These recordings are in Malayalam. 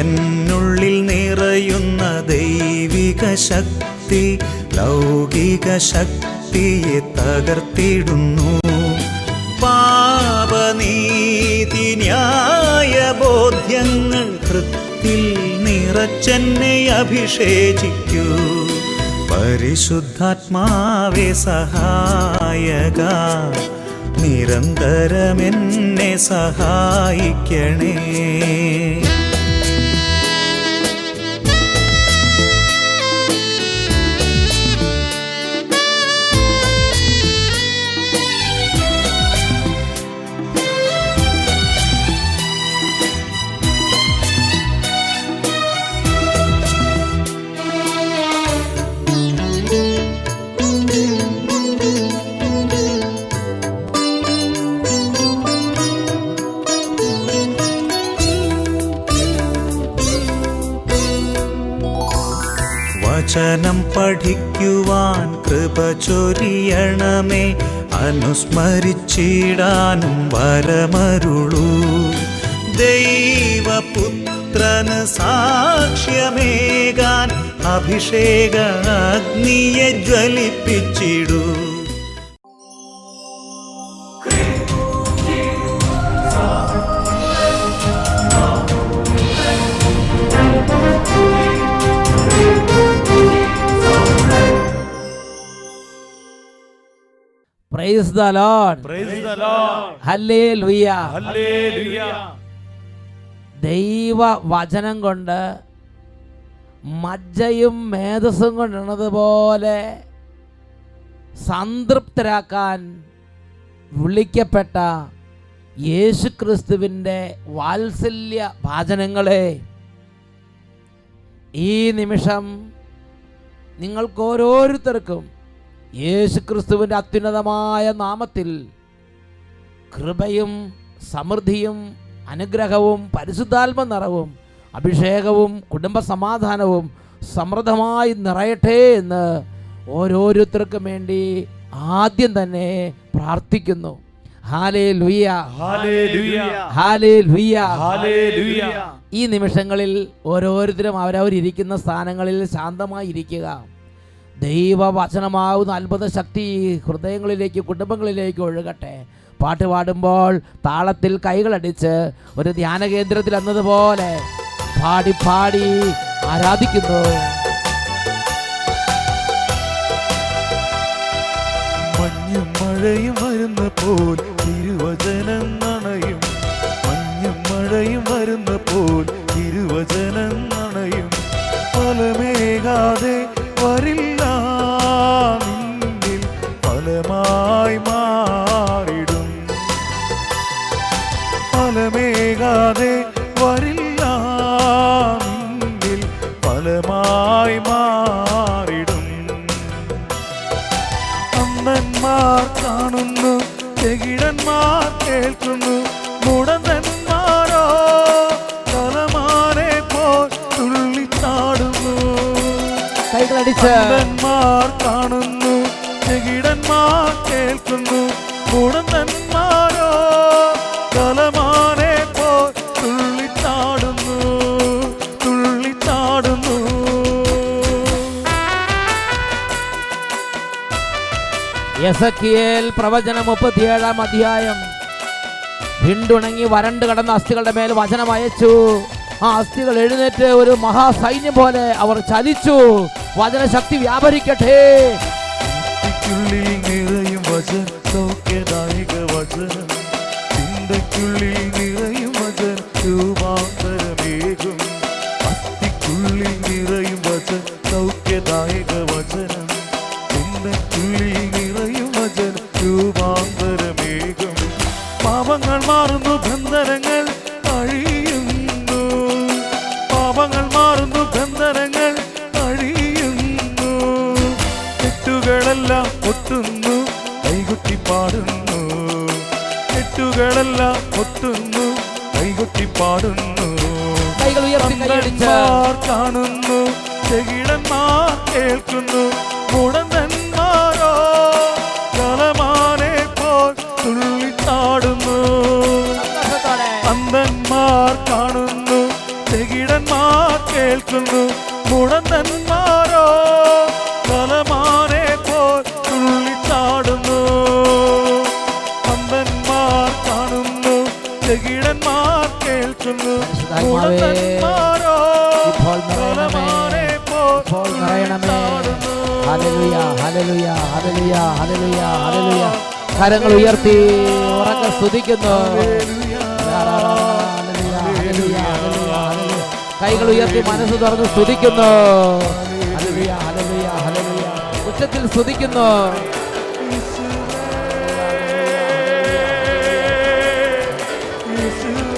എന്നുള്ളിൽ നിറയുന്ന ദൈവിക ശക്തി ലൗകിക ശക്തിയെ തകർത്തിടുന്നു. പാപനീതി ന്യായ ബോധ്യങ്ങൾ കൃത്തിൽ നിറച്ചെന്നെ അഭിഷേചിക്കൂ. പരിശുദ്ധാത്മാവെ സഹായക നിരന്തരമെന്നെ സഹായിക്കണേ. വചനം പഠിക്കുവാൻ കൃപ ചൊരിയണമേ. അനുസ്മരിച്ചിടാനും വരമരുളൂ. ദൈവപുത്രന് സാക്ഷ്യമേകാൻ അഭിഷേക അഗ്നിയെ ജ്വലിപ്പിച്ചിടൂ. Praise the Lord Praise the Lord. Hallelujah Hallelujah. ദൈവ വചനം കൊണ്ട് മജ്ജയും മേധസ്സും കൊണ്ടുള്ളതുപോലെ സംതൃപ്തരാക്കാൻ വിളിക്കപ്പെട്ട യേശുക്രിസ്തുവിന്റെ വാത്സല്യ വാചനങ്ങളെ ഈ നിമിഷം നിങ്ങൾക്ക് ഓരോരുത്തർക്കും യേശുക്രിസ്തുവിന്റെ അത്യുന്നതമായ നാമത്തിൽ കൃപയും സമൃദ്ധിയും അനുഗ്രഹവും പരിശുദ്ധാത്മ നിറവും അഭിഷേകവും കുടുംബ സമാധാനവും സമൃദ്ധമായി നിറയട്ടെ എന്ന് ഓരോരുത്തർക്കും വേണ്ടി ആദ്യം തന്നെ പ്രാർത്ഥിക്കുന്നു. ഈ നിമിഷങ്ങളിൽ ഓരോരുത്തരും അവരവരിയ്ക്കുന്ന സ്ഥാനങ്ങളിൽ ശാന്തമായി ഇരിക്കുക ദൈവവചനമാവുന്ന അത്ഭുത ശക്തി ഹൃദയങ്ങളിലേക്ക് കുടുംബങ്ങളിലേക്ക് ഒഴുകട്ടെ. പാട്ട് പാടുമ്പോൾ താളത്തിൽ കൈകളടിച്ച് ഒരു ധ്യാന കേന്ദ്രത്തിൽ എന്നതുപോലെ പാടി പാടി ആരാധിക്കുന്നു. മഞ്ഞും മഴയും വരുന്ന പോൽ തിരുവചനം നണയും. മഞ്ഞും മഴയും വരുന്ന പോൽ അന്ധന്മാർ കാണുന്നു ചെകിടന്മാർ കേൾക്കുന്നു മുടന്തന്മാരോ തലമാരെ പോൽ തുള്ളിത്താടുന്നു തുള്ളിത്താടുന്നു എസക്കിയേൽ പ്രവചനം മുപ്പത്തിയേഴാം അധ്യായം. വിണ്ടുണങ്ങി വരണ്ട് കിടന്ന അസ്ഥികളുടെ മേൽ വചനം അയച്ചു. ആ അസ്ഥികൾ എഴുന്നേറ്റ് ഒരു മഹാസൈന്യം പോലെ അവർ ചലിച്ചു. वाजण्याशक्ती व्यापारी कठे। ചെകിടന്മാർ കേൾക്കുന്നു. മുടന്തന്മാരോ കലമാനെ പോൽ തുള്ളിത്താടുന്നു അന്തന്മാർ കാണുന്നു. ചെകിടന്മാർ കേൾക്കുന്നു. മുടന്തന്മാരോ കലമാനെ പോൽ തുള്ളിത്താടുന്നു അന്തന്മാർ കാണുന്നു. ചെകിടന്മാർ കേൾക്കുന്നു. പരിശുദ്ധാത്മാവേ, കരങ്ങൾ ഉയർത്തി ഉറക്കെ സ്തുതിക്കുന്നു. കൈകൾ ഉയർത്തി മനസ്സ് തുറന്ന് സ്തുതിക്കുന്നു ഉച്ചത്തിൽ സ്തുതിക്കുന്നു യേശുവേ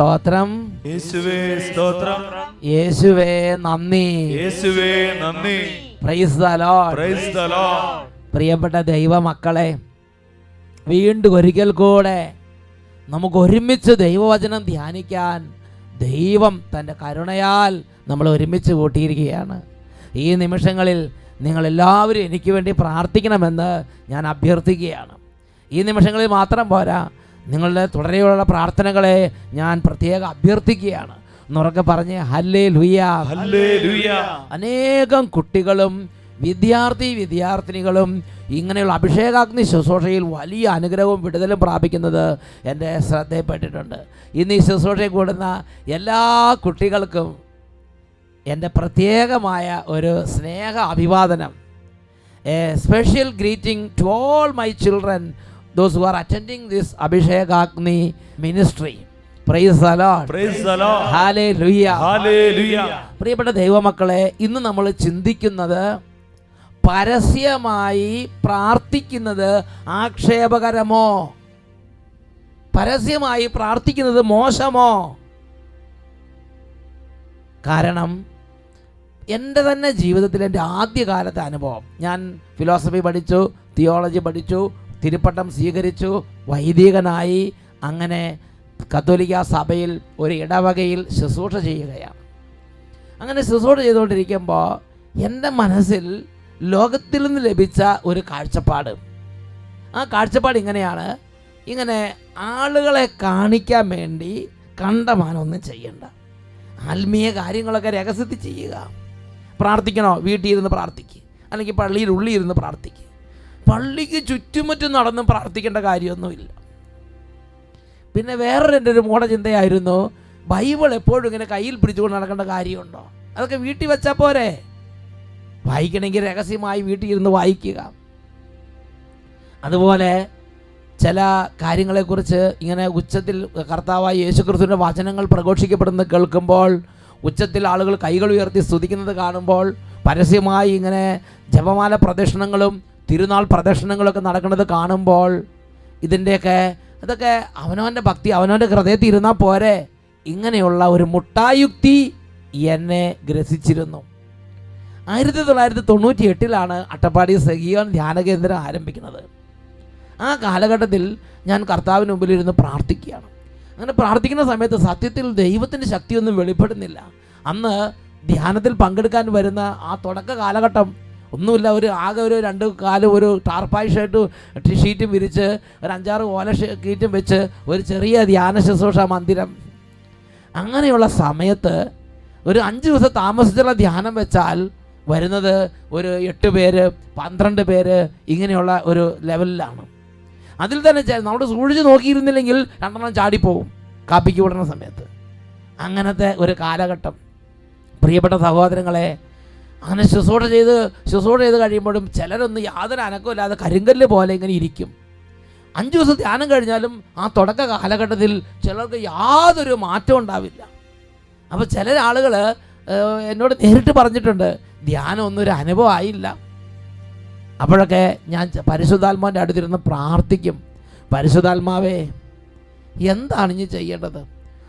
സ്തോത്രം. യേശുവേ സ്തോത്രം. യേശുവേ നന്ദി. യേശുവേ നന്ദി. Praise the lord praise the lord പ്രിയപ്പെട്ട ദൈവമക്കളെ വീണ്ടും ഒരിക്കൽ കൂടെ നമുക്ക് ഒരുമിച്ച് ദൈവവചനം ധ്യാനിക്കാൻ ദൈവം തന്റെ കരുണയാൽ നമ്മൾ ഒരുമിച്ച് കൂട്ടിയിരിക്കുകയാണ്. ഈ നിമിഷങ്ങളിൽ നിങ്ങളെല്ലാവരും എനിക്ക് വേണ്ടി പ്രാർത്ഥിക്കണമെന്ന് ഞാൻ അഭ്യർത്ഥിക്കുകയാണ്. ഈ നിമിഷങ്ങളിൽ മാത്രം പോരാ നിങ്ങളുടെ തുടരെയുള്ള പ്രാർത്ഥനകളെ ഞാൻ പ്രത്യേകം അഭ്യർത്ഥിക്കുകയാണ്. എന്നുറക്കെ പറഞ്ഞ് ഹല്ലേ ഹല്ലേലൂയ. അനേകം കുട്ടികളും വിദ്യാർത്ഥി വിദ്യാർത്ഥിനികളും ഇങ്ങനെയുള്ള അഭിഷേകാഗ്നി ശുശ്രൂഷയിൽ വലിയ അനുഗ്രഹവും വിടുതലും പ്രാപിക്കുന്നത് എന്റെ ശ്രദ്ധയിൽപ്പെട്ടിട്ടുണ്ട്. ഇന്ന് ഈ ശുശ്രൂഷയിൽ കൂടുന്ന എല്ലാ കുട്ടികൾക്കും എന്റെ പ്രത്യേകമായ ഒരു സ്നേഹ അഭിവാദനം a special greeting to all my children those who are attending this Abhishekagni ministry praise പ്രിയപ്പെട്ട ദൈവമക്കളെ ഇന്ന് നമ്മൾ ചിന്തിക്കുന്നത് പരസ്യമായി പ്രാർത്ഥിക്കുന്നത് ആക്ഷേപകരമോ? പരസ്യമായി പ്രാർത്ഥിക്കുന്നത് മോശമോ? കാരണം എന്റെ തന്നെ ജീവിതത്തിൽ എന്റെ ആദ്യകാലത്തെ അനുഭവം. ഞാൻ ഫിലോസഫി പഠിച്ചു തിയോളജി പഠിച്ചു തിരുപ്പട്ടം സ്വീകരിച്ചു വൈദികനായി അങ്ങനെ കത്തോലിക്ക സഭയിൽ ഒരു ഇടവകയിൽ ശുശ്രൂഷ ചെയ്യുകയാണ്. അങ്ങനെ ശുശ്രൂഷ ചെയ്തുകൊണ്ടിരിക്കുമ്പോൾ എന്റെ മനസ്സിൽ ലോകത്തിൽ നിന്ന് ലഭിച്ച ഒരു കാഴ്ചപ്പാട്. ആ കാഴ്ചപ്പാട് ഇങ്ങനെയാണ്. ഇങ്ങനെ ആളുകളെ കാണിക്കാൻ വേണ്ടി കണ്ടമാനൊന്നും ചെയ്യണ്ട. ആത്മീയ കാര്യങ്ങളൊക്കെ രഹസ്യത്തിൽ ചെയ്യുക. പ്രാർത്ഥിക്കണോ? വീട്ടിൽ ഇരുന്ന് പ്രാർത്ഥിക്കുക അല്ലെങ്കിൽ പള്ളിയിൽ ഉള്ളിൽ ഇരുന്ന് പ്രാർത്ഥിക്കുക പള്ളിക്ക് ചുറ്റുമുറ്റും നടന്നും പ്രാർത്ഥിക്കേണ്ട കാര്യമൊന്നുമില്ല. പിന്നെ വേറൊരു എന്റെ ഒരു മൂഢ ചിന്തയായിരുന്നു ബൈബിൾ എപ്പോഴും ഇങ്ങനെ കയ്യിൽ പിടിച്ചുകൊണ്ട് നടക്കേണ്ട കാര്യമുണ്ടോ? അതൊക്കെ വീട്ടിൽ വെച്ചാൽ പോരെ? വായിക്കണമെങ്കിൽ രഹസ്യമായി വീട്ടിൽ ഇരുന്ന് വായിക്കുക. അതുപോലെ ചില കാര്യങ്ങളെക്കുറിച്ച് ഇങ്ങനെ ഉച്ചത്തിൽ കർത്താവായ യേശുക്രിസ്തുവിന്റെ വചനങ്ങൾ പ്രഘോഷിക്കപ്പെടുന്നത് കേൾക്കുമ്പോൾ ഉച്ചത്തിൽ ആളുകൾ കൈകൾ ഉയർത്തി സ്തുതിക്കുന്നത് കാണുമ്പോൾ പരസ്യമായി ഇങ്ങനെ ജപമാല പ്രദക്ഷിണങ്ങളും തിരുനാൾ പ്രദക്ഷിണങ്ങളൊക്കെ നടക്കുന്നത് കാണുമ്പോൾ ഇതിന്റെയൊക്കെ അതൊക്കെ അവനവന്റെ ഭക്തി അവനവന്റെ ഹൃദയത്തിൽ ഇരുന്നാൽ പോരെ. ഇങ്ങനെയുള്ള ഒരു മുട്ടായുക്തി എന്നെ ഗ്രസിച്ചിരുന്നു. ആയിരത്തി തൊള്ളായിരത്തി തൊണ്ണൂറ്റി എട്ടിലാണ് അട്ടപ്പാടി സഹീവൻ ധ്യാന കേന്ദ്രം ആരംഭിക്കുന്നത്. ആ കാലഘട്ടത്തിൽ ഞാൻ കർത്താവിന് മുമ്പിലിരുന്ന് പ്രാർത്ഥിക്കുകയാണ്. അങ്ങനെ പ്രാർത്ഥിക്കുന്ന സമയത്ത് സത്യത്തിൽ ദൈവത്തിന്റെ ശക്തിയൊന്നും വെളിപ്പെടുന്നില്ല. അന്ന് ധ്യാനത്തിൽ പങ്കെടുക്കാൻ വരുന്ന ആ തുടക്ക കാലഘട്ടം ഒന്നുമില്ല ഒരു ആകെ ഒരു രണ്ട് കാലും ഒരു ടാർപ്പായി ഷർട്ടും ഷീറ്റും വിരിച്ച് ഒരു അഞ്ചാറ് ഓല കീറ്റും വെച്ച് ഒരു ചെറിയ ധ്യാന ശുശ്രൂഷ മന്ദിരം. അങ്ങനെയുള്ള സമയത്ത് ഒരു അഞ്ച് ദിവസം താമസിച്ചുള്ള ധ്യാനം വെച്ചാൽ വരുന്നത് ഒരു എട്ട് പേര് പന്ത്രണ്ട് പേര് ഇങ്ങനെയുള്ള ഒരു ലെവലിലാണ്. അതിൽ തന്നെ നമ്മുടെ സൂക്ഷിച്ച് നോക്കിയിരുന്നില്ലെങ്കിൽ രണ്ടെണ്ണം ചാടിപ്പോവും കാപ്പിക്ക് വിടുന്ന സമയത്ത്. അങ്ങനത്തെ ഒരു കാലഘട്ടം. പ്രിയപ്പെട്ട സഹോദരങ്ങളെ അങ്ങനെ ശുശ്രൂഷ ചെയ്ത് ശുശ്രൂഷ ചെയ്ത് കഴിയുമ്പോഴും ചിലരൊന്നും യാതൊരു അനക്കമില്ലാതെ കരിങ്കല്ല് പോലെ ഇങ്ങനെ ഇരിക്കും. അഞ്ച് ദിവസം ധ്യാനം കഴിഞ്ഞാലും ആ തുടക്ക കാലഘട്ടത്തിൽ ചിലർക്ക് യാതൊരു മാറ്റം ഉണ്ടാവില്ല. അപ്പോൾ ചില ആളുകൾ എന്നോട് നേരിട്ട് പറഞ്ഞിട്ടുണ്ട് ധ്യാനം ഒന്നും ഒരു അനുഭവമായില്ല അപ്പോഴൊക്കെ ഞാൻ പരിശുദ്ധാത്മാവിന്റെ അടുത്തിരുന്ന് പ്രാർത്ഥിക്കും. പരിശുദ്ധാത്മാവേ എന്താണ് ഇനി ചെയ്യേണ്ടത്?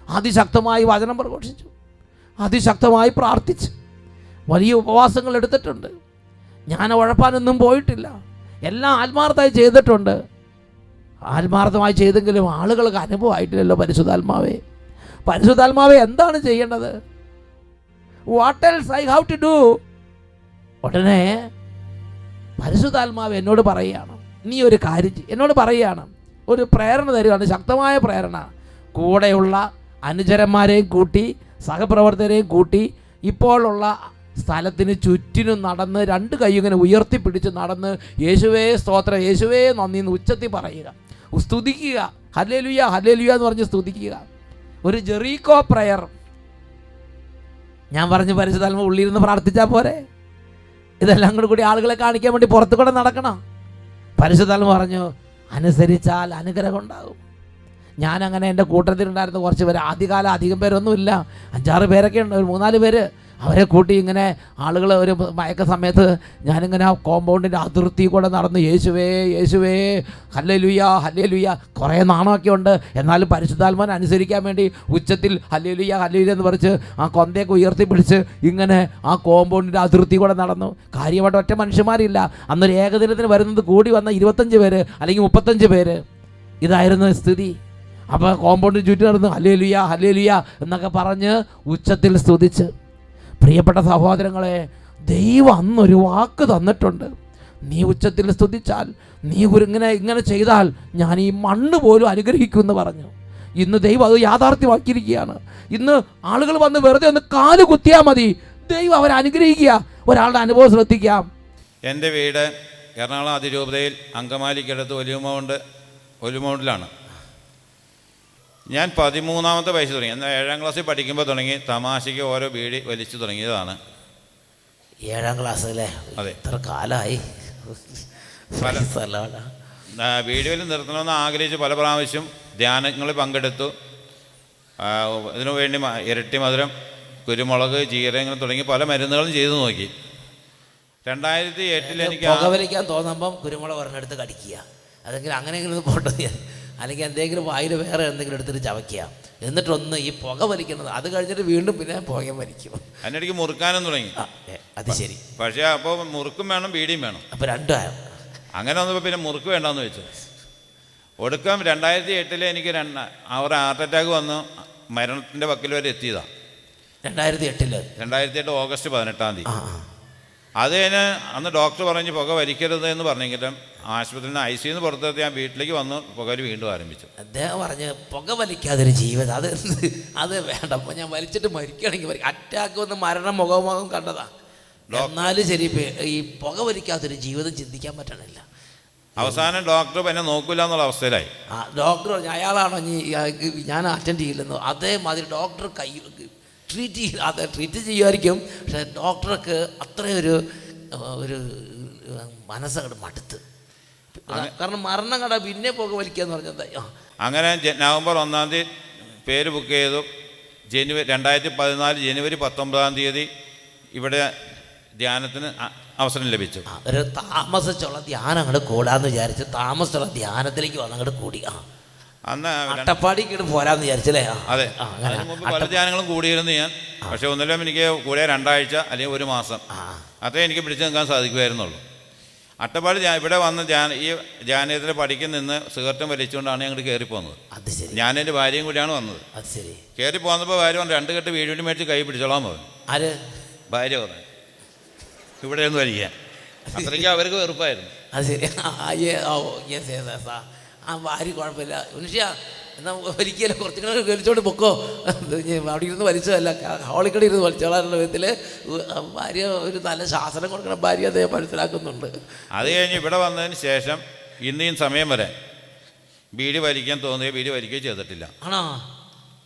അതിശക്തമായി വചനം പ്രഘോഷിച്ചു. അതിശക്തമായി പ്രാർത്ഥിച്ചു. വലിയ ഉപവാസങ്ങൾ എടുത്തിട്ടുണ്ട്. ഞാൻ ഉഴപ്പാനൊന്നും പോയിട്ടില്ല. എല്ലാം ആത്മാർത്ഥമായി ചെയ്തിട്ടുണ്ട്. ആത്മാർത്ഥമായി ചെയ്തെങ്കിലും ആളുകൾക്ക് അനുഭവമായിട്ടില്ലല്ലോ പരിശുദ്ധാത്മാവേ. പരിശുദ്ധാത്മാവേ എന്താണ് ചെയ്യേണ്ടത്? What else I have to do ഉടനെ പരിശുദ്ധാത്മാവ് എന്നോട് പറയുകയാണ്. നീ ഒരു കാര്യം. എന്നോട് പറയുകയാണ്. ഒരു പ്രേരണ തരികയാണ് ശക്തമായ പ്രേരണ. കൂടെയുള്ള അനുചരന്മാരെയും കൂട്ടി സഹപ്രവർത്തകരെയും കൂട്ടി ഇപ്പോഴുള്ള സ്ഥലത്തിന് ചുറ്റിനും നടന്ന് രണ്ട് കൈ ഇങ്ങനെ ഉയർത്തിപ്പിടിച്ച് നടന്ന് യേശുവേ സ്തോത്രം യേശുവേ നന്ദി എന്ന് ഉച്ചത്തിൽ പറയുക. സ്തുതിക്കുക. ഹല്ലേലുയ ഹല്ലേലുയ എന്ന് പറഞ്ഞ് സ്തുതിക്കുക. ഒരു ജെറീക്കോ പ്രയർ ഞാൻ പറഞ്ഞു പരിശുദ്ധാത്മ ഉള്ളിരുന്ന് പ്രാർത്ഥിച്ചാൽ പോരെ? ഇതെല്ലാം കൂടി കൂടി ആളുകളെ കാണിക്കാൻ വേണ്ടി പുറത്തു കൂടെ നടക്കണം. പരിശുദ്ധാത്മ പറഞ്ഞു അനുസരിച്ചാൽ അനുഗ്രഹം ഉണ്ടാകും. ഞാൻ അങ്ങനെ എന്റെ കൂട്ടത്തിലുണ്ടായിരുന്ന കുറച്ച് പേര് ആദ്യകാലം അധികം പേരൊന്നുമില്ല. അഞ്ചാറ് പേരൊക്കെ ഉണ്ട് ഒരു മൂന്നാൽ പേര്. അവരെ കൂട്ടി ഇങ്ങനെ ആളുകൾ ഒരു മയക്ക സമയത്ത് ഞാനിങ്ങനെ ആ കോമ്പൗണ്ടിന്റെ അതിർത്തി കൂടെ നടന്ന് യേശുവേ യേശുവേ ഹല്ലേലുയ ഹല്ലേലുയ. കുറേ നാണമൊക്കെ ഉണ്ട്. എന്നാലും പരിശുദ്ധാത്മാൻ അനുസരിക്കാൻ വേണ്ടി ഉച്ചത്തിൽ ഹല്ലേലുയ ഹല്ലേലുയ എന്ന് പറിച്ച് ആ കൊന്തയൊക്കെ ഉയർത്തിപ്പിടിച്ച് ഇങ്ങനെ ആ കോമ്പൗണ്ടിന്റെ അതിർത്തി കൂടെ നടന്നു. കാര്യമായിട്ട് ഒറ്റ മനുഷ്യന്മാരില്ല. അന്നൊരു ഏകദിനത്തിന് വരുന്നത് കൂടി വന്ന ഇരുപത്തഞ്ച് പേര് അല്ലെങ്കിൽ മുപ്പത്തഞ്ച് പേര്. ഇതായിരുന്നു സ്ഥിതി. അപ്പോൾ കോമ്പൗണ്ടിന് ചുറ്റും നടന്ന് ഹല്ലേലുയ ഹല്ലേലുയ എന്നൊക്കെ പറഞ്ഞ് ഉച്ചത്തിൽ സ്തുതിച്ച്. പ്രിയപ്പെട്ട സഹോദരങ്ങളെ ദൈവം അന്നൊരു വാക്ക് തന്നിട്ടുണ്ട്. നീ ഉച്ചത്തിൽ സ്തുതിച്ചാൽ നീ ഇങ്ങനെ ഇങ്ങനെ ചെയ്താൽ ഞാൻ ഈ മണ്ണ് പോലും അനുഗ്രഹിക്കുമെന്ന് പറഞ്ഞു. ഇന്ന് ദൈവം അത് യാഥാർത്ഥ്യമാക്കിയിരിക്കുകയാണ്. ഇന്ന് ആളുകൾ വന്ന് വെറുതെ ഒന്ന് കാൽ കുത്തിയാൽ മതി. ദൈവം അവരെ അനുഗ്രഹിക്കുക. ഒരാളുടെ അനുഭവം ശ്രദ്ധിക്കാം. എന്റെ വീട് എറണാകുളം അതിരൂപതയിൽ അങ്കമാലിക്കടുത്ത് ഒലിമൗണ്ട് ഒലിമൗണ്ടിലാണ് ഞാൻ പതിമൂന്നാമത്തെ വയസ്സ് തുടങ്ങി. എന്നാൽ ഏഴാം ക്ലാസ്സിൽ പഠിക്കുമ്പോൾ തുടങ്ങി. തമാശയ്ക്ക് ഓരോ ബീഡി വലിച്ചു തുടങ്ങിയതാണ്. ഏഴാം അല്ലേ? അതെ. ഇത്ര കാലമായി വീഡിയോയിൽ നിർത്തണമെന്ന് ആഗ്രഹിച്ച് പല പ്രാവശ്യം ധ്യാനങ്ങളിൽ പങ്കെടുത്തു. ഇതിനു വേണ്ടി ഇരട്ടി മധുരം കുരുമുളക് ജീരകങ്ങൾ തുടങ്ങി പല മരുന്നുകളും ചെയ്തു നോക്കി. രണ്ടായിരത്തി എട്ടിൽ എനിക്ക് പുകവലിക്കാൻ തോന്നുമ്പം കുരുമുളക് ഒരെണ്ണെടുത്ത് കടിക്കുക. അതെങ്കിലും അങ്ങനെയെങ്കിലും പോട്ടെ അല്ലെങ്കിൽ എന്തെങ്കിലും വായിൽ വേറെ എന്തെങ്കിലും എടുത്തിട്ട് ചവയ്ക്കുക. എന്നിട്ടൊന്ന് ഈ പുക വലിക്കുന്നത് അത് കഴിഞ്ഞിട്ട് വീണ്ടും പിന്നെ പുക വലിക്കും. അതിനിടയ്ക്ക് മുറുക്കാനും തുടങ്ങി. അത് ശരി. പക്ഷേ അപ്പോൾ മുറുക്കും വേണം ബീഡിയും വേണം. അപ്പോൾ രണ്ടും? അങ്ങനെ വന്നപ്പോൾ പിന്നെ മുറുക്ക് വേണ്ടാന്ന് വെച്ചു. ഒടുക്കം രണ്ടായിരത്തി എട്ടിൽ എനിക്ക് രണ്ട് അവർ ഹാർട്ട് അറ്റാക്ക് വന്ന്. മരണത്തിന്റെ വക്കിൽ വരെ എത്തിയതാണ് രണ്ടായിരത്തി എട്ടിൽ രണ്ടായിരത്തി എട്ട് ഓഗസ്റ്റ് പതിനെട്ടാം തീയതി. അത് കഴിഞ്ഞ് അന്ന് ഡോക്ടർ പറഞ്ഞ് പുക വലിക്കരുത് എന്ന് പറഞ്ഞെങ്കിലും ആശുപത്രിയിൽ നിന്ന് ഐ സിയിൽ നിന്ന് പുറത്തെത്തി ഞാൻ വീട്ടിലേക്ക് വന്ന് പുകവലി വീണ്ടും ആരംഭിച്ചു. അദ്ദേഹം പറഞ്ഞ് പുക വലിക്കാതൊരു ജീവിതം. അത്? അത് വേണ്ട. അപ്പോൾ ഞാൻ വലിച്ചിട്ട് മരിക്കുകയാണെങ്കിൽ അറ്റാക്ക് വന്ന് മരണം മുഖമുഖം കണ്ടതാ. എന്നാലും ശരി ഈ പുക വലിക്കാത്തൊരു ജീവിതം ചിന്തിക്കാൻ പറ്റണില്ല. അവസാനം ഡോക്ടർ എന്നെ നോക്കില്ല എന്നുള്ള അവസ്ഥയിലായി. ഡോക്ടർ അയാളാണോ ഞാൻ അറ്റൻഡ് ചെയ്യില്ലെന്നോ? അതേമാതിരി ഡോക്ടർ കൈ ട്രീറ്റ് ചെയ്യുക അത് ട്രീറ്റ് ചെയ്യുമായിരിക്കും പക്ഷേ ഡോക്ടർക്ക് അത്രയൊരു ഒരു മനസ്സങ്ങോട്ട് മടുത്ത്. കാരണം മരണം കട പിന്നെ പുക വലിക്കുക എന്ന് പറഞ്ഞാൽ അങ്ങനെ നവംബർ ഒന്നാം തീയതി പേര് ബുക്ക് ചെയ്തു. ജനുവരി രണ്ടായിരത്തി പതിനാല് ജനുവരി പത്തൊമ്പതാം തീയതി ഇവിടെ ധ്യാനത്തിന് അവസരം ലഭിച്ചു. ഒരു താമസിച്ചുള്ള ധ്യാനം അങ്ങോട്ട് കൂടാന്ന് വിചാരിച്ച് താമസിച്ചുള്ള ധ്യാനത്തിലേക്ക് വന്ന് അങ്ങോട്ട് കൂടി. ആ. അന്ന് അട്ടപ്പാടിക്ക് പോരാന്ന് വിചാരിച്ചല്ലേ? അതെ. മുമ്പ് പല ധ്യാനങ്ങളും കൂടിയിരുന്നു ഞാൻ. പക്ഷെ ഒന്നിലും എനിക്ക് കൂടെ രണ്ടാഴ്ച അല്ലെങ്കിൽ ഒരു മാസം. അത്രയും അത്രേ എനിക്ക് പിടിച്ചു നിൽക്കാൻ സാധിക്കുമായിരുന്നുള്ളൂ. അട്ടപ്പാടി ഇവിടെ വന്ന് ധ്യാന ഈ ധ്യാനത്തിൽ പഠിക്കാൻ നിന്ന് സിഗരറ്റും വലിച്ചുകൊണ്ടാണ് ഞങ്ങൾ കയറി പോകുന്നത് അത് ശരി. ഞാൻ എന്റെ ഭാര്യയും കൂടിയാണ് വന്നത്. കയറി പോന്നപ്പോൾ ഭാര്യ പറഞ്ഞു രണ്ട് കെട്ട് വീഡിയോ മേടിച്ച് കൈ പിടിച്ചോളാൻ പറഞ്ഞു. ഭാര്യ പറഞ്ഞു. ഇവിടെ ഒന്ന് വലിയ അത്രയ്ക്ക് അവർക്ക് വെറുപ്പായിരുന്നു. അത് ശരി. ആ വാരി കുഴപ്പമില്ല. മനുഷ്യ എന്നാൽ ഒരിക്കലും കുറച്ചും കൂടെ വലിച്ചോണ്ട് പൊക്കോ അവിടെ ഇരുന്ന് വലിച്ചതല്ല ഹോളിക്കടി ഇരുന്ന് വലിച്ചോളാനുള്ള വിധത്തിൽ ഭാര്യ ഒരു നല്ല ശാസനം കൊടുക്കണം ഭാര്യ അദ്ദേഹം മനസ്സിലാക്കുന്നുണ്ട്. അത് കഴിഞ്ഞ് ഇവിടെ വന്നതിന് ശേഷം ഇന്നീ സമയം വരെ ബീഡി വലിക്കാൻ തോന്നുകയോ ബീഡി വലിക്കുകയോ ചെയ്തിട്ടില്ല. ആണോ?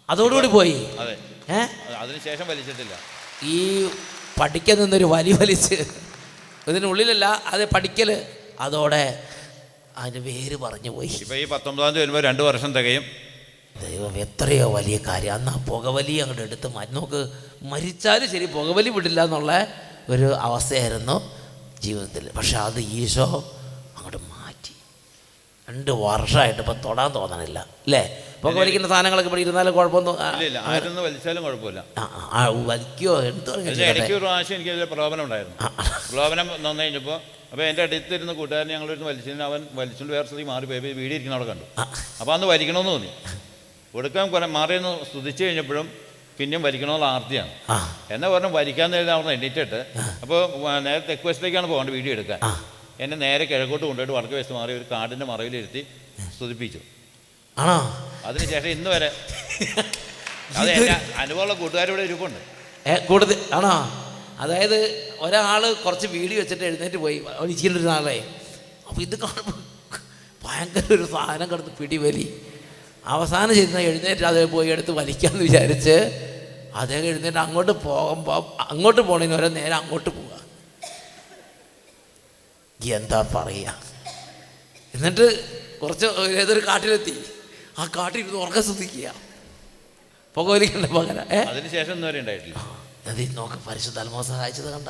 അതോടുകൂടി പോയി? അതെ. ഏ? അതിനുശേഷം വലിച്ചിട്ടില്ല. ഈ പഠിക്കാൻ നിന്നൊരു വലി വലിച്ച് ഇതിനുള്ളിലല്ല അത് പഠിക്കൽ അതോടെ അതിന്റെ പേര് പറഞ്ഞു പോയി. ഇപ്പം ഈ പത്തൊമ്പതാം തീയതി വരുമ്പോൾ രണ്ട് വർഷം തികയും. ദൈവം എത്രയോ വലിയ കാര്യം. അന്ന് ആ പുകവലി അങ്ങോട്ട് എടുത്ത് മാറ്റി നോക്ക് മരിച്ചാലും ശരി പുകവലി വിടില്ല എന്നുള്ള ഒരു അവസ്ഥയായിരുന്നു ജീവിതത്തിൽ. പക്ഷെ അത് ഈശോ അങ്ങോട്ട് മാറ്റി. രണ്ട് വർഷമായിട്ട് ഇപ്പം തൊടാൻ തോന്നണില്ല അല്ലേ? പുകവലിക്കുന്ന സാധനങ്ങളൊക്കെ ഇവിടെ ഇരുന്നാലും കുഴപ്പമൊന്നും ഇല്ല വലിച്ചാലും കുഴപ്പമില്ല. ആ, വലിക്കോ എടുത്തു ഇടയ്ക്ക് ഒരു പ്രാവശ്യം എനിക്ക് പ്രലോഭനം ഉണ്ടായിരുന്നു. പ്രലോഭനം വന്നു കഴിഞ്ഞപ്പോൾ അപ്പോൾ എന്റെ അടുത്തിരുന്ന കൂട്ടുകാരൻ ഞങ്ങളിരുന്ന് വലിച്ചതിന് അവൻ വലിച്ചുകൊണ്ട് വേറെ സ്ഥലത്തേക്ക് മാറി പോയി. വീടിയിരിക്കുന്ന ഇരിക്കുന്ന അവിടെ കണ്ടു. അപ്പോൾ അന്ന് വലിക്കണമെന്ന് തോന്നി. ഒടുക്കാൻ കുറെ മാറിയെന്ന് സ്തുതിച്ച് കഴിഞ്ഞപ്പോഴും പിന്നെയും വലിക്കണമെന്നുള്ള ആർത്തിയാണ്. എന്നെ പറഞ്ഞു വലിക്കാന്ന് നേരം അവിടെ എണീറ്റിട്ട് അപ്പോൾ നേരെ തെക്ക് വശത്തേക്കാണ് പോകേണ്ടത് വീഡിയോ എടുക്കാൻ. എന്നെ നേരെ കിഴക്കോട്ട് കൊണ്ടുപോയിട്ട് വടക്ക് വശത്ത് മാറി ഒരു കാടിന്റെ മറവിലിരുത്തി സ്തുതിപ്പിച്ചു. ആണോ? അതിനുശേഷം ഇന്ന് വരെ അത് എന്റെ അനുഭവമുള്ള കൂട്ടുകാരിവിടെ ഇരിപ്പുണ്ട്. ഏ കൂടുതൽ ആണോ? അതായത് ഒരാൾ കുറച്ച് വീഡിയോ വെച്ചിട്ട് എഴുന്നേറ്റ് പോയി അവൻ ഒലിച്ചിരുന്ന നാളെ. അപ്പോൾ ഇത് കാണുമ്പോൾ ഭയങ്കര ഒരു സാധനം കിടന്ന് പിടിവലി. അവസാനം ചെയ്യുന്ന എഴുന്നേറ്റ് അതേ പോയി എടുത്ത് വലിക്കാമെന്ന് വിചാരിച്ച് അദ്ദേഹം എഴുന്നേറ്റ് അങ്ങോട്ട് പോകുമ്പോൾ അങ്ങോട്ട് പോകണമെന്ന് വരെ നേരെ അങ്ങോട്ട് പോവുക. എന്താ പറയുക എന്നിട്ട് കുറച്ച് ഏതൊരു കാട്ടിലെത്തി. ആ കാട്ടിരുന്ന് ഉറക്കം ശ്രദ്ധിക്കുക. പുകവലിക്കണ്ട പകര അതിനുശേഷം ഉണ്ടായിട്ടില്ല. അത് ഈ നോക്ക് പരിശുദ്ധ അൽമോ സഹായിച്ചത് കണ്ട.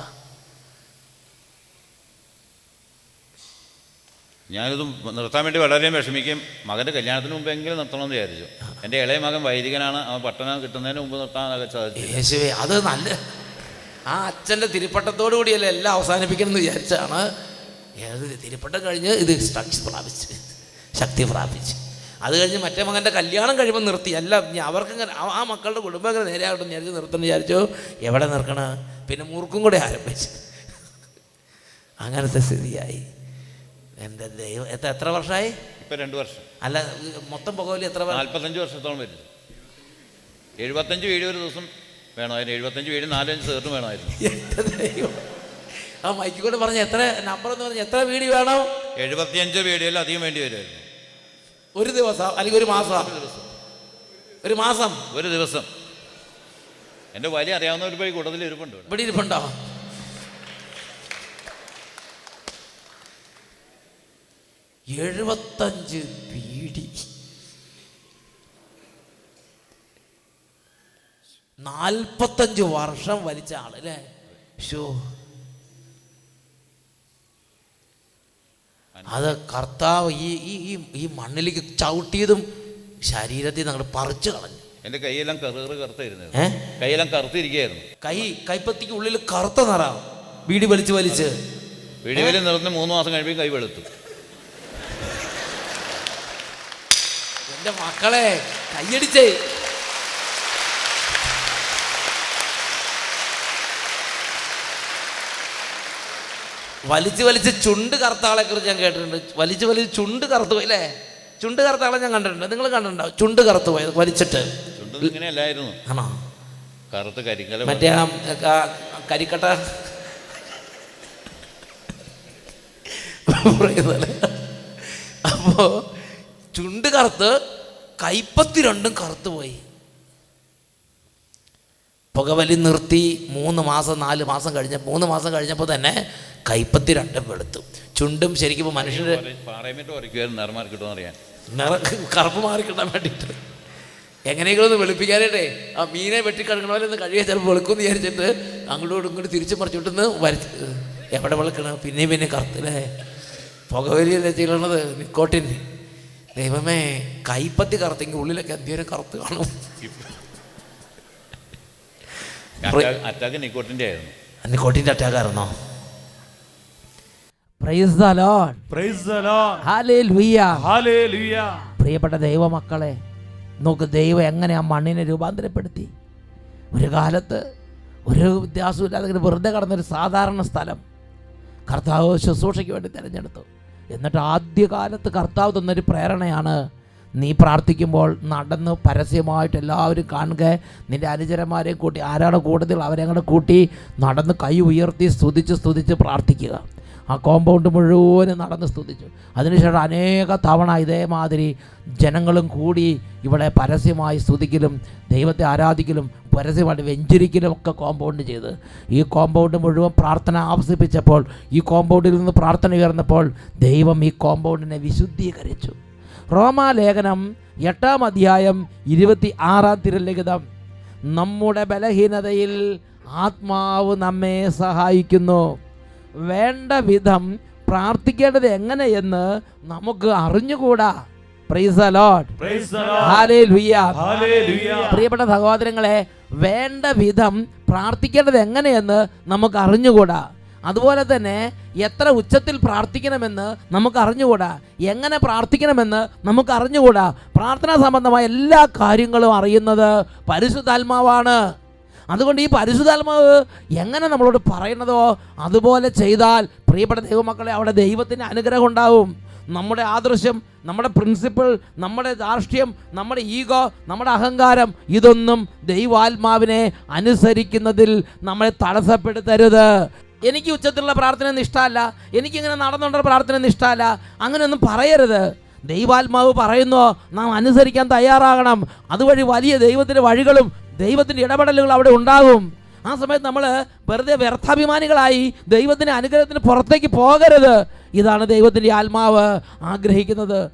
ഞാനിത് നിർത്താൻ വേണ്ടി വളരെ വിഷമിക്കും. മകന്റെ കല്യാണത്തിന് മുമ്പെങ്കിലും നിർത്തണമെന്ന് വിചാരിച്ചു. എന്റെ ഇളയ മകൻ വൈദികനാണ്. അവൻ പട്ടണം കിട്ടുന്നതിന് മുമ്പ് നിർത്താനൊക്കെ സാധിച്ചു യേശുവേ അത് നല്ല ആ അച്ഛന്റെ തിരുപ്പട്ടത്തോടു കൂടിയല്ലേ എല്ലാം അവസാനിപ്പിക്കണം എന്ന് വിചാരിച്ചാണ്. ഏത് തിരുപ്പട്ടം കഴിഞ്ഞ് ഇത് ശക്തി പ്രാപിച്ച് ശക്തി പ്രാപിച്ച്. അത് കഴിഞ്ഞ് മറ്റേ മകന്റെ കല്യാണം കഴിയുമ്പോൾ നിർത്തി. അല്ല അവർക്കിങ്ങനെ ആ- മക്കളുടെ കുടുംബം ഇങ്ങനെ നേരെയാകട്ടെ വിചാരിച്ച് നിർത്തണം വിചാരിച്ചു. എവിടെ നിർക്കണ? പിന്നെ മുറുക്കും കൂടെ ആരംഭിച്ചു. അങ്ങനത്തെ സ്ഥിതിയായി. എന്റെ ദൈവം എത്ര എത്ര വർഷമായി? ഇപ്പം രണ്ട് വർഷം. അല്ല മൊത്തം പുകവലി എത്ര നാൽപ്പത്തഞ്ച് വർഷത്തോളം വരും. എഴുപത്തഞ്ച് വീഡിയോ ഒരു ദിവസം വേണമായിരുന്നു. എഴുപത്തഞ്ച് വീഡിയോ നാലഞ്ച് സേർട്ടും വേണമായിരുന്നു. എന്റെ ദൈവം. ആ മൈക്കിൽ പറഞ്ഞ എത്ര നമ്പർ എന്ന് പറഞ്ഞ എത്ര വീട് വേണം? എഴുപത്തിയഞ്ച് വീഡിയോയിൽ അധികം വേണ്ടി വരുമായിരുന്നു. ഒരു ദിവസം അല്ലെങ്കിൽ ഒരു മാസം. ഒരു മാസം. ഒരു ദിവസം. എന്റെ വലിയ അറിയാവുന്നവർ പോയി കൂടുതൽ ഇരിപ്പുണ്ട് ഇവിടെ. ഇരിപ്പുണ്ടോ? എഴുപത്തഞ്ച് ബീഡി നാൽപ്പത്തഞ്ച് വർഷം വലിച്ച ആളല്ലേ ഷോ അത് കർത്താവ് ഈ ഈ ഈ ഈ മണ്ണിലേക്ക് ചവിട്ടിയതും ശരീരത്തിൽ അങ്ങോട്ട് പറിച്ചു കളഞ്ഞു. എന്റെ കൈയെല്ലാം കറുകറ് കറുത്തായിരുന്നു. കൈയെല്ലാം കറുത്തിരിക്കുകയായിരുന്നു. കൈ കൈപ്പത്തിക്ക് ഉള്ളിൽ കറുത്ത നിറം. ബീഡി വലിച്ച് വലിച്ച്. വീടി വലി നിറഞ്ഞ് മൂന്ന് മാസം കഴിയുമ്പോൾ കൈ വെളുത്തു. എന്റെ മക്കളെ കൈയടിച്ചേ. വലിച്ച് വലിച്ച് ചുണ്ട് കറുത്താളെ കുറിച്ച് ഞാൻ കേട്ടിട്ടുണ്ട്. വലിച്ച് വലിച്ച് ചുണ്ട് കറുത്തു പോയി അല്ലേ? ചുണ്ട് കറുത്താളെ ഞാൻ കണ്ടിട്ടുണ്ട്. നിങ്ങൾ കണ്ടിട്ടുണ്ടോ? ചുണ്ട് കറുത്തു പോയത് വലിച്ചിട്ട്. ആണോ? കറുത്ത് കരിങ്കല മറ്റേ ആ കരിക്കട്ട അപ്പോ അപ്പോൾ ചുണ്ട് കറുത്ത് കൈപ്പത്തി രണ്ടും കറുത്തു പോയി. പുകവലി നിർത്തി മൂന്ന് മാസം നാല് മാസം കഴിഞ്ഞ മൂന്ന് മാസം കഴിഞ്ഞപ്പോൾ തന്നെ കൈപ്പത്തി രണ്ടും വെളുത്തു ചുണ്ടും ശരിക്കും മനുഷ്യന്റെ നിറ കറുപ്പ് മാറി കിട്ടാൻ വേണ്ടിയിട്ട്. എങ്ങനെയെങ്കിലും ഒന്ന് വെളുപ്പിക്കാനായിട്ടേ ആ മീനെ വെട്ടിക്കിടക്കണ പോലെ ഒന്ന് കഴിയാൻ ചിലപ്പോൾ വെളുക്കുമെന്ന് വിചാരിച്ചിട്ട് അങ്ങോട്ടും ഇങ്ങോട്ട് തിരിച്ചു മറിച്ചിട്ടൊന്ന് വരച്ച് എവിടെ വെളുക്കണം? പിന്നെയും പിന്നെ കറുത്തില്ലേ പുകവലിയല്ലേ ചെയ്യണത്? നിക്കോട്ടിൻ. ദൈവമേ കൈപ്പത്തി കറുത്തെങ്കിൽ ഉള്ളിലൊക്കെ അധ്യയനം കറുത്ത് കാണും. അറ്റാക്ക് നിക്കോട്ടിന്റെ ആയിരുന്നു. നിക്കോട്ടിന്റെ. Hallelujah Hallelujah. പ്രിയപ്പെട്ട ദൈവമക്കളെ നോക്ക് ദൈവം എങ്ങനെ ആ മണ്ണിനെ രൂപാന്തരപ്പെടുത്തി? ഒരു കാലത്ത് ഒരു വ്യത്യാസമില്ലാതെ ഇങ്ങനെ വെറുതെ കടന്നൊരു സാധാരണ സ്ഥലം കർത്താവ് ശുശ്രൂഷയ്ക്ക് വേണ്ടി തിരഞ്ഞെടുത്തു. എന്നിട്ട് ആദ്യകാലത്ത് കർത്താവ് തന്നൊരു പ്രേരണയാണ് നീ പ്രാർത്ഥിക്കുമ്പോൾ നടന്ന് പരസ്യമായിട്ട് എല്ലാവരും കാണുക. നിന്റെ അനുചരന്മാരെയും കൂട്ടി ആരാണ് കൂടുതൽ അവരെ അങ്ങോട്ട് കൂട്ടി നടന്ന് കൈ ഉയർത്തി സ്തുതിച്ച് സ്തുതിച്ച് പ്രാർത്ഥിക്കുക. ആ കോമ്പൗണ്ട് മുഴുവനും നടന്ന് സ്തുതിച്ചു. അതിനുശേഷം അനേക തവണ ഇതേമാതിരി ജനങ്ങളും കൂടി ഇവിടെ പരസ്യമായി സ്തുതിക്കലും ദൈവത്തെ ആരാധിക്കലും പരസ്യമായിട്ട് വെഞ്ചരിക്കലും ഒക്കെ കോമ്പൗണ്ട് ചെയ്ത്. ഈ കോമ്പൗണ്ട് മുഴുവൻ പ്രാർത്ഥന ആവസിപ്പിച്ചപ്പോൾ ഈ കോമ്പൗണ്ടിൽ നിന്ന് പ്രാർത്ഥന ഉയർന്നപ്പോൾ ദൈവം ഈ കോമ്പൗണ്ടിനെ വിശുദ്ധീകരിച്ചു. റോമാലേഖനം എട്ടാം അധ്യായം ഇരുപത്തി ആറാം തിരുലിഖിതം നമ്മുടെ ബലഹീനതയിൽ ആത്മാവ് നമ്മെ സഹായിക്കുന്നു. വേണ്ട വിധം പ്രാർത്ഥിക്കേണ്ടത് എങ്ങനെയെന്ന് നമുക്ക് അറിഞ്ഞുകൂടാ. Price load Praise the Lord. Hallelujah Hallelujah. പ്രിയപ്പെട്ട സഹോദരങ്ങളെ വേണ്ട വിധം പ്രാർത്ഥിക്കേണ്ടത് എങ്ങനെയെന്ന് നമുക്ക് അറിഞ്ഞുകൂടാ. അതുപോലെ തന്നെ എത്ര ഉച്ചത്തിൽ പ്രാർത്ഥിക്കണമെന്ന് നമുക്ക് അറിഞ്ഞുകൂടാ? എങ്ങനെ പ്രാർത്ഥിക്കണമെന്ന് നമുക്ക് അറിഞ്ഞുകൂടാ? പ്രാർത്ഥനാ സംബന്ധമായ എല്ലാ കാര്യങ്ങളും അറിയുന്നത് പരിശുദ്ധാത്മാവാണ്. അതുകൊണ്ട് ഈ പരിശുദ്ധാത്മാവ് എങ്ങനെ നമ്മളോട് പറയുന്നതോ അതുപോലെ ചെയ്താൽ പ്രിയപ്പെട്ട ദൈവമക്കളെ അവിടെ ദൈവത്തിന്റെ അനുഗ്രഹം ഉണ്ടാവും. നമ്മുടെ ആദർശം നമ്മുടെ പ്രിൻസിപ്പിൾ നമ്മുടെ രാഷ്ട്രീയം നമ്മുടെ ഈഗോ നമ്മുടെ അഹങ്കാരം ഇതൊന്നും ദൈവാത്മാവിനെ അനുസരിക്കുന്നതിൽ നമ്മളെ തടസ്സപ്പെടുത്തരുത്. എനിക്ക് ഉച്ചത്തിലുള്ള പ്രാർത്ഥന നിഷ്ഠമല്ല എനിക്കിങ്ങനെ നടന്നുകൊണ്ടുള്ള പ്രാർത്ഥന നിഷ്ഠമല്ല അങ്ങനെയൊന്നും പറയരുത്. ദൈവാത്മാവ് പറയുന്നു നാം അനുസരിക്കാൻ തയ്യാറാകണം. അതുവഴി വലിയ ദൈവത്തിന്റെ വഴികളും ദൈവത്തിന്റെ ഇടപെടലുകൾ അവിടെ ഉണ്ടാകും. ആ സമയത്ത് നമ്മൾ വെറുതെ വ്യർത്ഥാഭിമാനികളായി ദൈവത്തിന്റെ അനുഗ്രഹത്തിന് പുറത്തേക്ക് പോകരുത്. ഇതാണ് ദൈവത്തിന്റെ ആത്മാവ് ആഗ്രഹിക്കുന്നത്.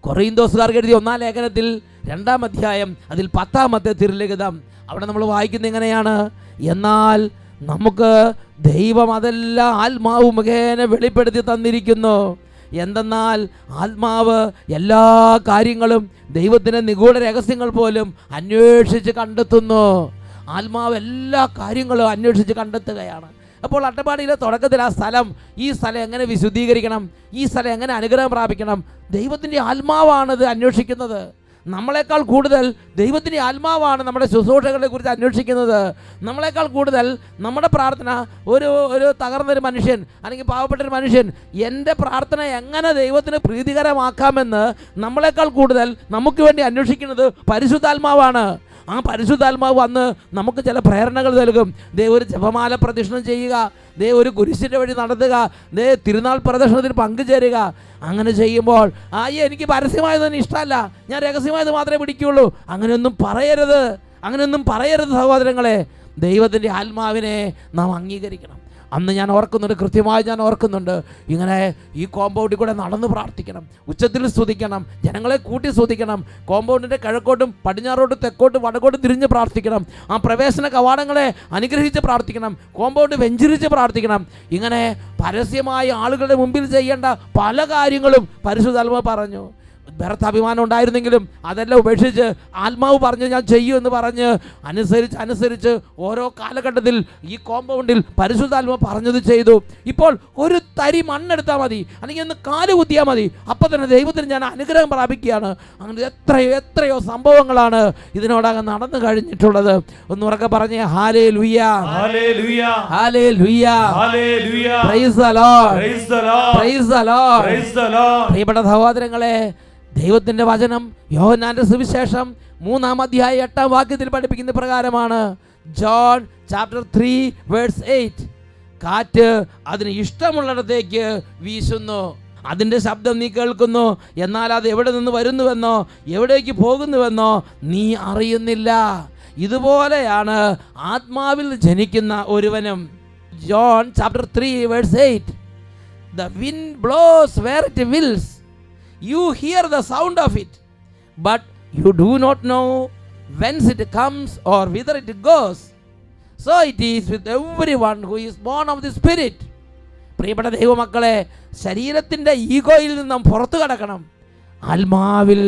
കൊറീന്തോസുകാർക്ക് എഴുതിയ ഒന്നാം ലേഖനത്തിൽ രണ്ടാം അധ്യായം അതിൽ പത്താമത്തെ തിരുലിഖിതം. അവിടെ നമ്മൾ വായിക്കുന്നത് എങ്ങനെയാണ്? എന്നാൽ നമുക്ക് ദൈവം അതെല്ലാം ആത്മാവ് മുഖേന വെളിപ്പെടുത്തി തന്നിരിക്കുന്നു. എന്തെന്നാൽ ആത്മാവ് എല്ലാ കാര്യങ്ങളും ദൈവത്തിന്റെ നിഗൂഢ രഹസ്യങ്ങൾ പോലും അന്വേഷിച്ച് കണ്ടെത്തുന്നു. ആത്മാവ് എല്ലാ കാര്യങ്ങളും അന്വേഷിച്ച് കണ്ടെത്തുകയാണ്. അപ്പോൾ അട്ടപ്പാടിയിലെ തുടക്കത്തിൽ ആ സ്ഥലം ഈ സ്ഥലം എങ്ങനെ വിശുദ്ധീകരിക്കണം? ഈ സ്ഥലം എങ്ങനെ അനുഗ്രഹം പ്രാപിക്കണം? ദൈവത്തിന്റെ ആത്മാവാണിത് അന്വേഷിക്കുന്നത്. നമ്മളെക്കാൾ കൂടുതൽ ദൈവത്തിന്റെ ആത്മാവാണ് നമ്മുടെ ശുശ്രൂഷകളെ കുറിച്ച് അന്വേഷിക്കുന്നത്. നമ്മളെക്കാൾ കൂടുതൽ നമ്മുടെ പ്രാർത്ഥന ഒരു ഒരു തകർന്നൊരു മനുഷ്യൻ അല്ലെങ്കിൽ പാവപ്പെട്ടൊരു മനുഷ്യൻ എന്റെ പ്രാർത്ഥന എങ്ങനെ ദൈവത്തിന് പ്രീതികരമാക്കാമെന്ന് നമ്മളെക്കാൾ കൂടുതൽ നമുക്ക് വേണ്ടി അന്വേഷിക്കുന്നത് പരിശുദ്ധാത്മാവാണ്. ആ പരിശുദ്ധാത്മാവ് വന്ന് നമുക്ക് ചില പ്രേരണകൾ നൽകും. ദൈവ ഒരു ജപമാല പ്രദക്ഷിണം ചെയ്യുക. ദേ ഒരു കുരിശിന്റെ വഴി നടത്തുക. നീ തിരുനാൾ പ്രദർശനത്തിൽ പങ്കുചേരുക. അങ്ങനെ ചെയ്യുമ്പോൾ ആയ്യ എനിക്ക് പരസ്യമായതൊന്നും ഇഷ്ടമല്ല. ഞാൻ രഹസ്യമായത് മാത്രമേ പിടിക്കുകയുള്ളൂ. അങ്ങനെയൊന്നും പറയരുത്. അങ്ങനെയൊന്നും പറയരുത് സഹോദരങ്ങളെ. ദൈവത്തിന്റെ ആത്മാവിനെ നാം അംഗീകരിക്കണം. അന്ന് ഞാൻ ഓർക്കുന്നുണ്ട് കൃത്യമായി ഞാൻ ഓർക്കുന്നുണ്ട്. ഇങ്ങനെ ഈ കോമ്പൗണ്ടിൽ കൂടെ നടന്ന് പ്രാർത്ഥിക്കണം ഉച്ചത്തിൽ സ്തുതിക്കണം ജനങ്ങളെ കൂട്ടി സ്തുതിക്കണം കോമ്പൗണ്ടിന്റെ കിഴക്കോട്ടും പടിഞ്ഞാറോട്ടും തെക്കോട്ടും വടക്കോട്ടും തിരിഞ്ഞ് പ്രാർത്ഥിക്കണം ആ പ്രവേശന കവാടങ്ങളെ അനുഗ്രഹിച്ച് പ്രാർത്ഥിക്കണം കോമ്പൗണ്ട് വെഞ്ചരിച്ച് പ്രാർത്ഥിക്കണം. ഇങ്ങനെ പരസ്യമായി ആളുകളുടെ മുമ്പിൽ ചെയ്യേണ്ട പല കാര്യങ്ങളും പരിശുദ്ധാത്മ പറഞ്ഞു. വ്യർത്ഥ അഭിമാനം ഉണ്ടായിരുന്നെങ്കിലും അതെല്ലാം ഉപേക്ഷിച്ച് ആത്മാവ് പറഞ്ഞ് ഞാൻ ചെയ്യൂ എന്ന് പറഞ്ഞ് അനുസരിച്ച് അനുസരിച്ച് ഓരോ കാലഘട്ടത്തിൽ ഈ കോമ്പൗണ്ടിൽ പരിശുദ്ധാത്മ പറഞ്ഞത് ചെയ്തു. ഇപ്പോൾ ഒരു തരി മണ്ണെടുത്താൽ മതി. അല്ലെങ്കിൽ ഒന്ന് കാൽ കുത്തിയാൽ മതി. അപ്പം തന്നെ ദൈവത്തിന് ഞാൻ അനുഗ്രഹം പ്രാപിക്കുകയാണ്. അങ്ങനെ എത്രയോ എത്രയോ സംഭവങ്ങളാണ് ഇതിനോടകം നടന്നു കഴിഞ്ഞിട്ടുള്ളത്. ഒന്ന് ഉറക്കെ പറഞ്ഞേ ഹാലേ ലുയ്യ. ഹാലേ ലുയ്യ. പ്രിയപ്പെട്ട സഹോദരങ്ങളെ ദൈവത്തിന്റെ വചനം യോഹന്നാന്റെ സുവിശേഷം മൂന്നാം അധ്യായ എട്ടാം വാക്യത്തിൽ പഠിപ്പിക്കുന്ന പ്രകാരമാണ്. John chapter three verse eight. കാറ്റ് അതിന് ഇഷ്ടമുള്ളിടത്തേക്ക് വീശുന്നു. അതിന്റെ ശബ്ദം നീ കേൾക്കുന്നു. എന്നാൽ അത് എവിടെ നിന്ന് വരുന്നുവെന്നോ എവിടേക്ക് പോകുന്നുവെന്നോ നീ അറിയുന്നില്ല. ഇതുപോലെയാണ് ആത്മാവിൽ ജനിക്കുന്ന ഒരുവനും. John chapter three verse eight. The wind blows where it wills. You hear the sound of it, but you do not know whence it comes or whither it goes. So it is with everyone who is born of the Spirit. പ്രിയപ്പെട്ട ദൈവമക്കളെ ശരീരത്തിന്റെ ഈഗോയിൽ നിന്നും പുറത്തു കടക്കണം ആത്മാവിൽ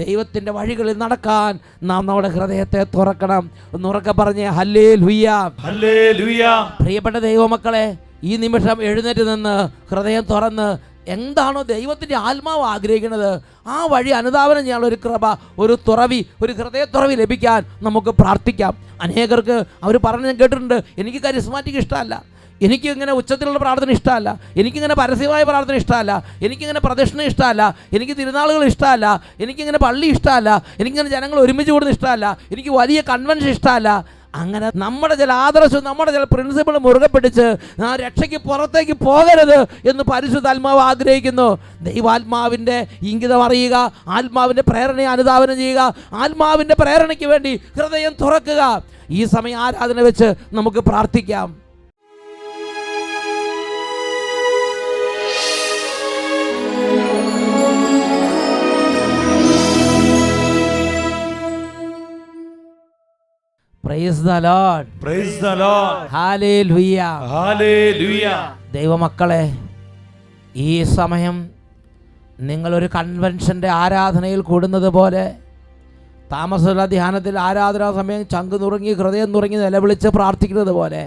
ദൈവത്തിന്റെ വഴികളിൽ നടക്കാൻ നാം നമ്മുടെ ഹൃദയത്തെ തുറക്കണം നുറക്കെ പറഞ്ഞ് ഹല്ലേ ലുയ്യ ഹല്ലേലൂയ പ്രിയപ്പെട്ട ദൈവമക്കളെ ഈ നിമിഷം എഴുന്നേറ്റ് നിന്ന് ഹൃദയം തുറന്ന് എന്താണോ ദൈവത്തിന്റെ ആത്മാവ് ആഗ്രഹിക്കുന്നത്? ആ വഴി അനുധാവനം ചെയ്യാനുള്ള ഒരു കൃപ ഒരു തുറവി ഒരു ഹൃദയ തുറവി ലഭിക്കാൻ നമുക്ക് പ്രാർത്ഥിക്കാം. അനേകർക്ക് അവർ പറഞ്ഞ് ഞാൻ കേട്ടിട്ടുണ്ട്. എനിക്ക് കരിസ്മാറ്റിക് ഇഷ്ടമല്ല. എനിക്ക് ഇങ്ങനെ ഉച്ചത്തിലുള്ള പ്രാർത്ഥന ഇഷ്ടമല്ല. എനിക്കിങ്ങനെ പരസ്യമായ പ്രാർത്ഥന ഇഷ്ടമല്ല. എനിക്കിങ്ങനെ പ്രദക്ഷിണ ഇഷ്ടമല്ല. എനിക്ക് തിരുനാളുകൾ ഇഷ്ടമല്ല. എനിക്കിങ്ങനെ പള്ളി ഇഷ്ടമല്ല. എനിക്കിങ്ങനെ ജനങ്ങൾ ഒരുമിച്ച് കൂടുന്ന ഇഷ്ടമല്ല. എനിക്ക് വലിയ കൺവെൻഷൻ ഇഷ്ടമല്ല. അങ്ങനെ നമ്മുടെ ചില ആദർശം നമ്മുടെ ചില പ്രിൻസിപ്പിൾ മുറുകെ പിടിച്ച് ആ രക്ഷയ്ക്ക് പുറത്തേക്ക് പോകരുത് എന്ന് പരിശുദ്ധ ആത്മാവ് ആഗ്രഹിക്കുന്നു. ദൈവാത്മാവിന്റെ ഇംഗിതം അറിയുക ആത്മാവിന്റെ പ്രേരണയെ അനുധാവനം ചെയ്യുക ആത്മാവിന്റെ പ്രേരണയ്ക്ക് വേണ്ടി ഹൃദയം തുറക്കുക. ഈ സമയം ആരാധന വെച്ച് നമുക്ക് പ്രാർത്ഥിക്കാം. ദൈവമക്കളെ ഈ സമയം നിങ്ങളൊരു കൺവെൻഷന്റെ ആരാധനയിൽ കൂടുന്നത് പോലെ താമസമുള്ള ധ്യാനത്തിൽ ആരാധനാ സമയം ചങ്ക് നുറുങ്ങി ഹൃദയം നുറുങ്ങി നിലവിളിച്ച് പ്രാർത്ഥിക്കുന്നത് പോലെ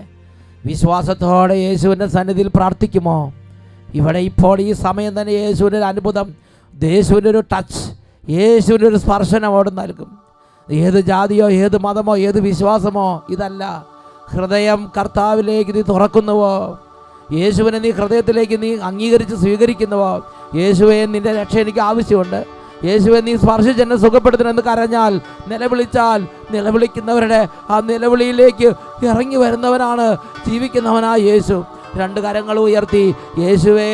വിശ്വാസത്തോടെ യേശുവിന്റെ സന്നിധിയിൽ പ്രാർത്ഥിക്കുമോ? ഇവിടെ ഇപ്പോൾ ഈ സമയം തന്നെ യേശുവിന്റെ ഒരു അത്ഭുതം യേശുവിന്റെ ഒരു ടച്ച് യേശുവിന്റെ ഒരു സ്പർശനം അവിടെ നൽകും. ഏത് ജാതിയോ ഏത് മതമോ ഏത് വിശ്വാസമോ ഇതല്ല. ഹൃദയം കർത്താവിലേക്ക് നീ തുറക്കുന്നുവോ? യേശുവിനെ നീ ഹൃദയത്തിലേക്ക് നീ അംഗീകരിച്ച് സ്വീകരിക്കുന്നുവോ? യേശുവെ നിന്റെ രക്ഷ എനിക്ക് ആവശ്യമുണ്ട്. യേശുവെ നീ സ്പർശിച്ച് എന്നെ സുഖപ്പെടുത്തണമെന്ന് കരഞ്ഞാൽ നിലവിളിച്ചാൽ നിലവിളിക്കുന്നവരുടെ ആ നിലവിളിയിലേക്ക് ഇറങ്ങി വരുന്നവനാണ് ജീവിക്കുന്നവനാ യേശു. രണ്ട് കരങ്ങൾ ഉയർത്തി യേശുവേ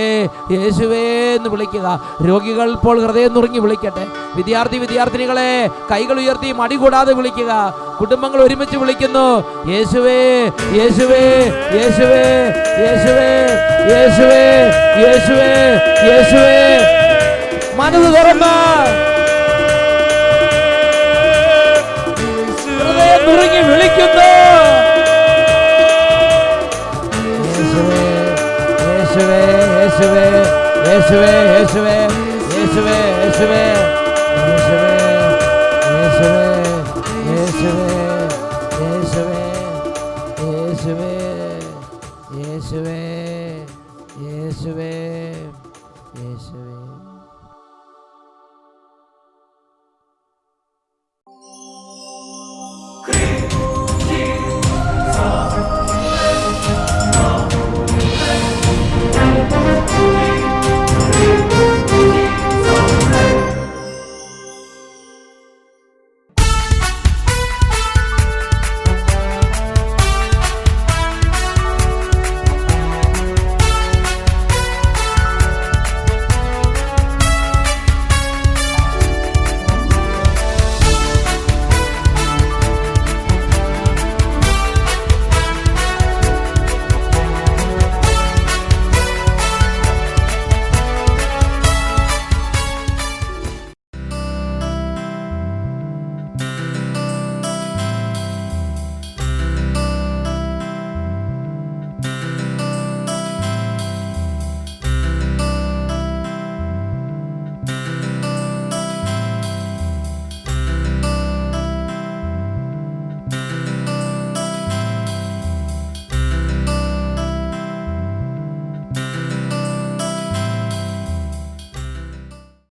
യേശുവേ എന്ന് വിളിക്കുക. രോഗികൾ ഇപ്പോൾ ഹൃദയം നുറുങ്ങി വിളിക്കട്ടെ. വിദ്യാർത്ഥി വിദ്യാർത്ഥിനികളെ കൈകൾ ഉയർത്തി മടി കൂടാതെ വിളിക്കുക. കുടുംബങ്ങൾ ഒരുമിച്ച് വിളിക്കുന്നു. യേശുവേ യേശുവേ യേശുവേ യേശുവേ യേശുവേ യേശുവേ യേശുവേ. മനസ്സ് തുറന്ന് യേശുവേ യേശുവേ യേശുവേ യേശുവേ.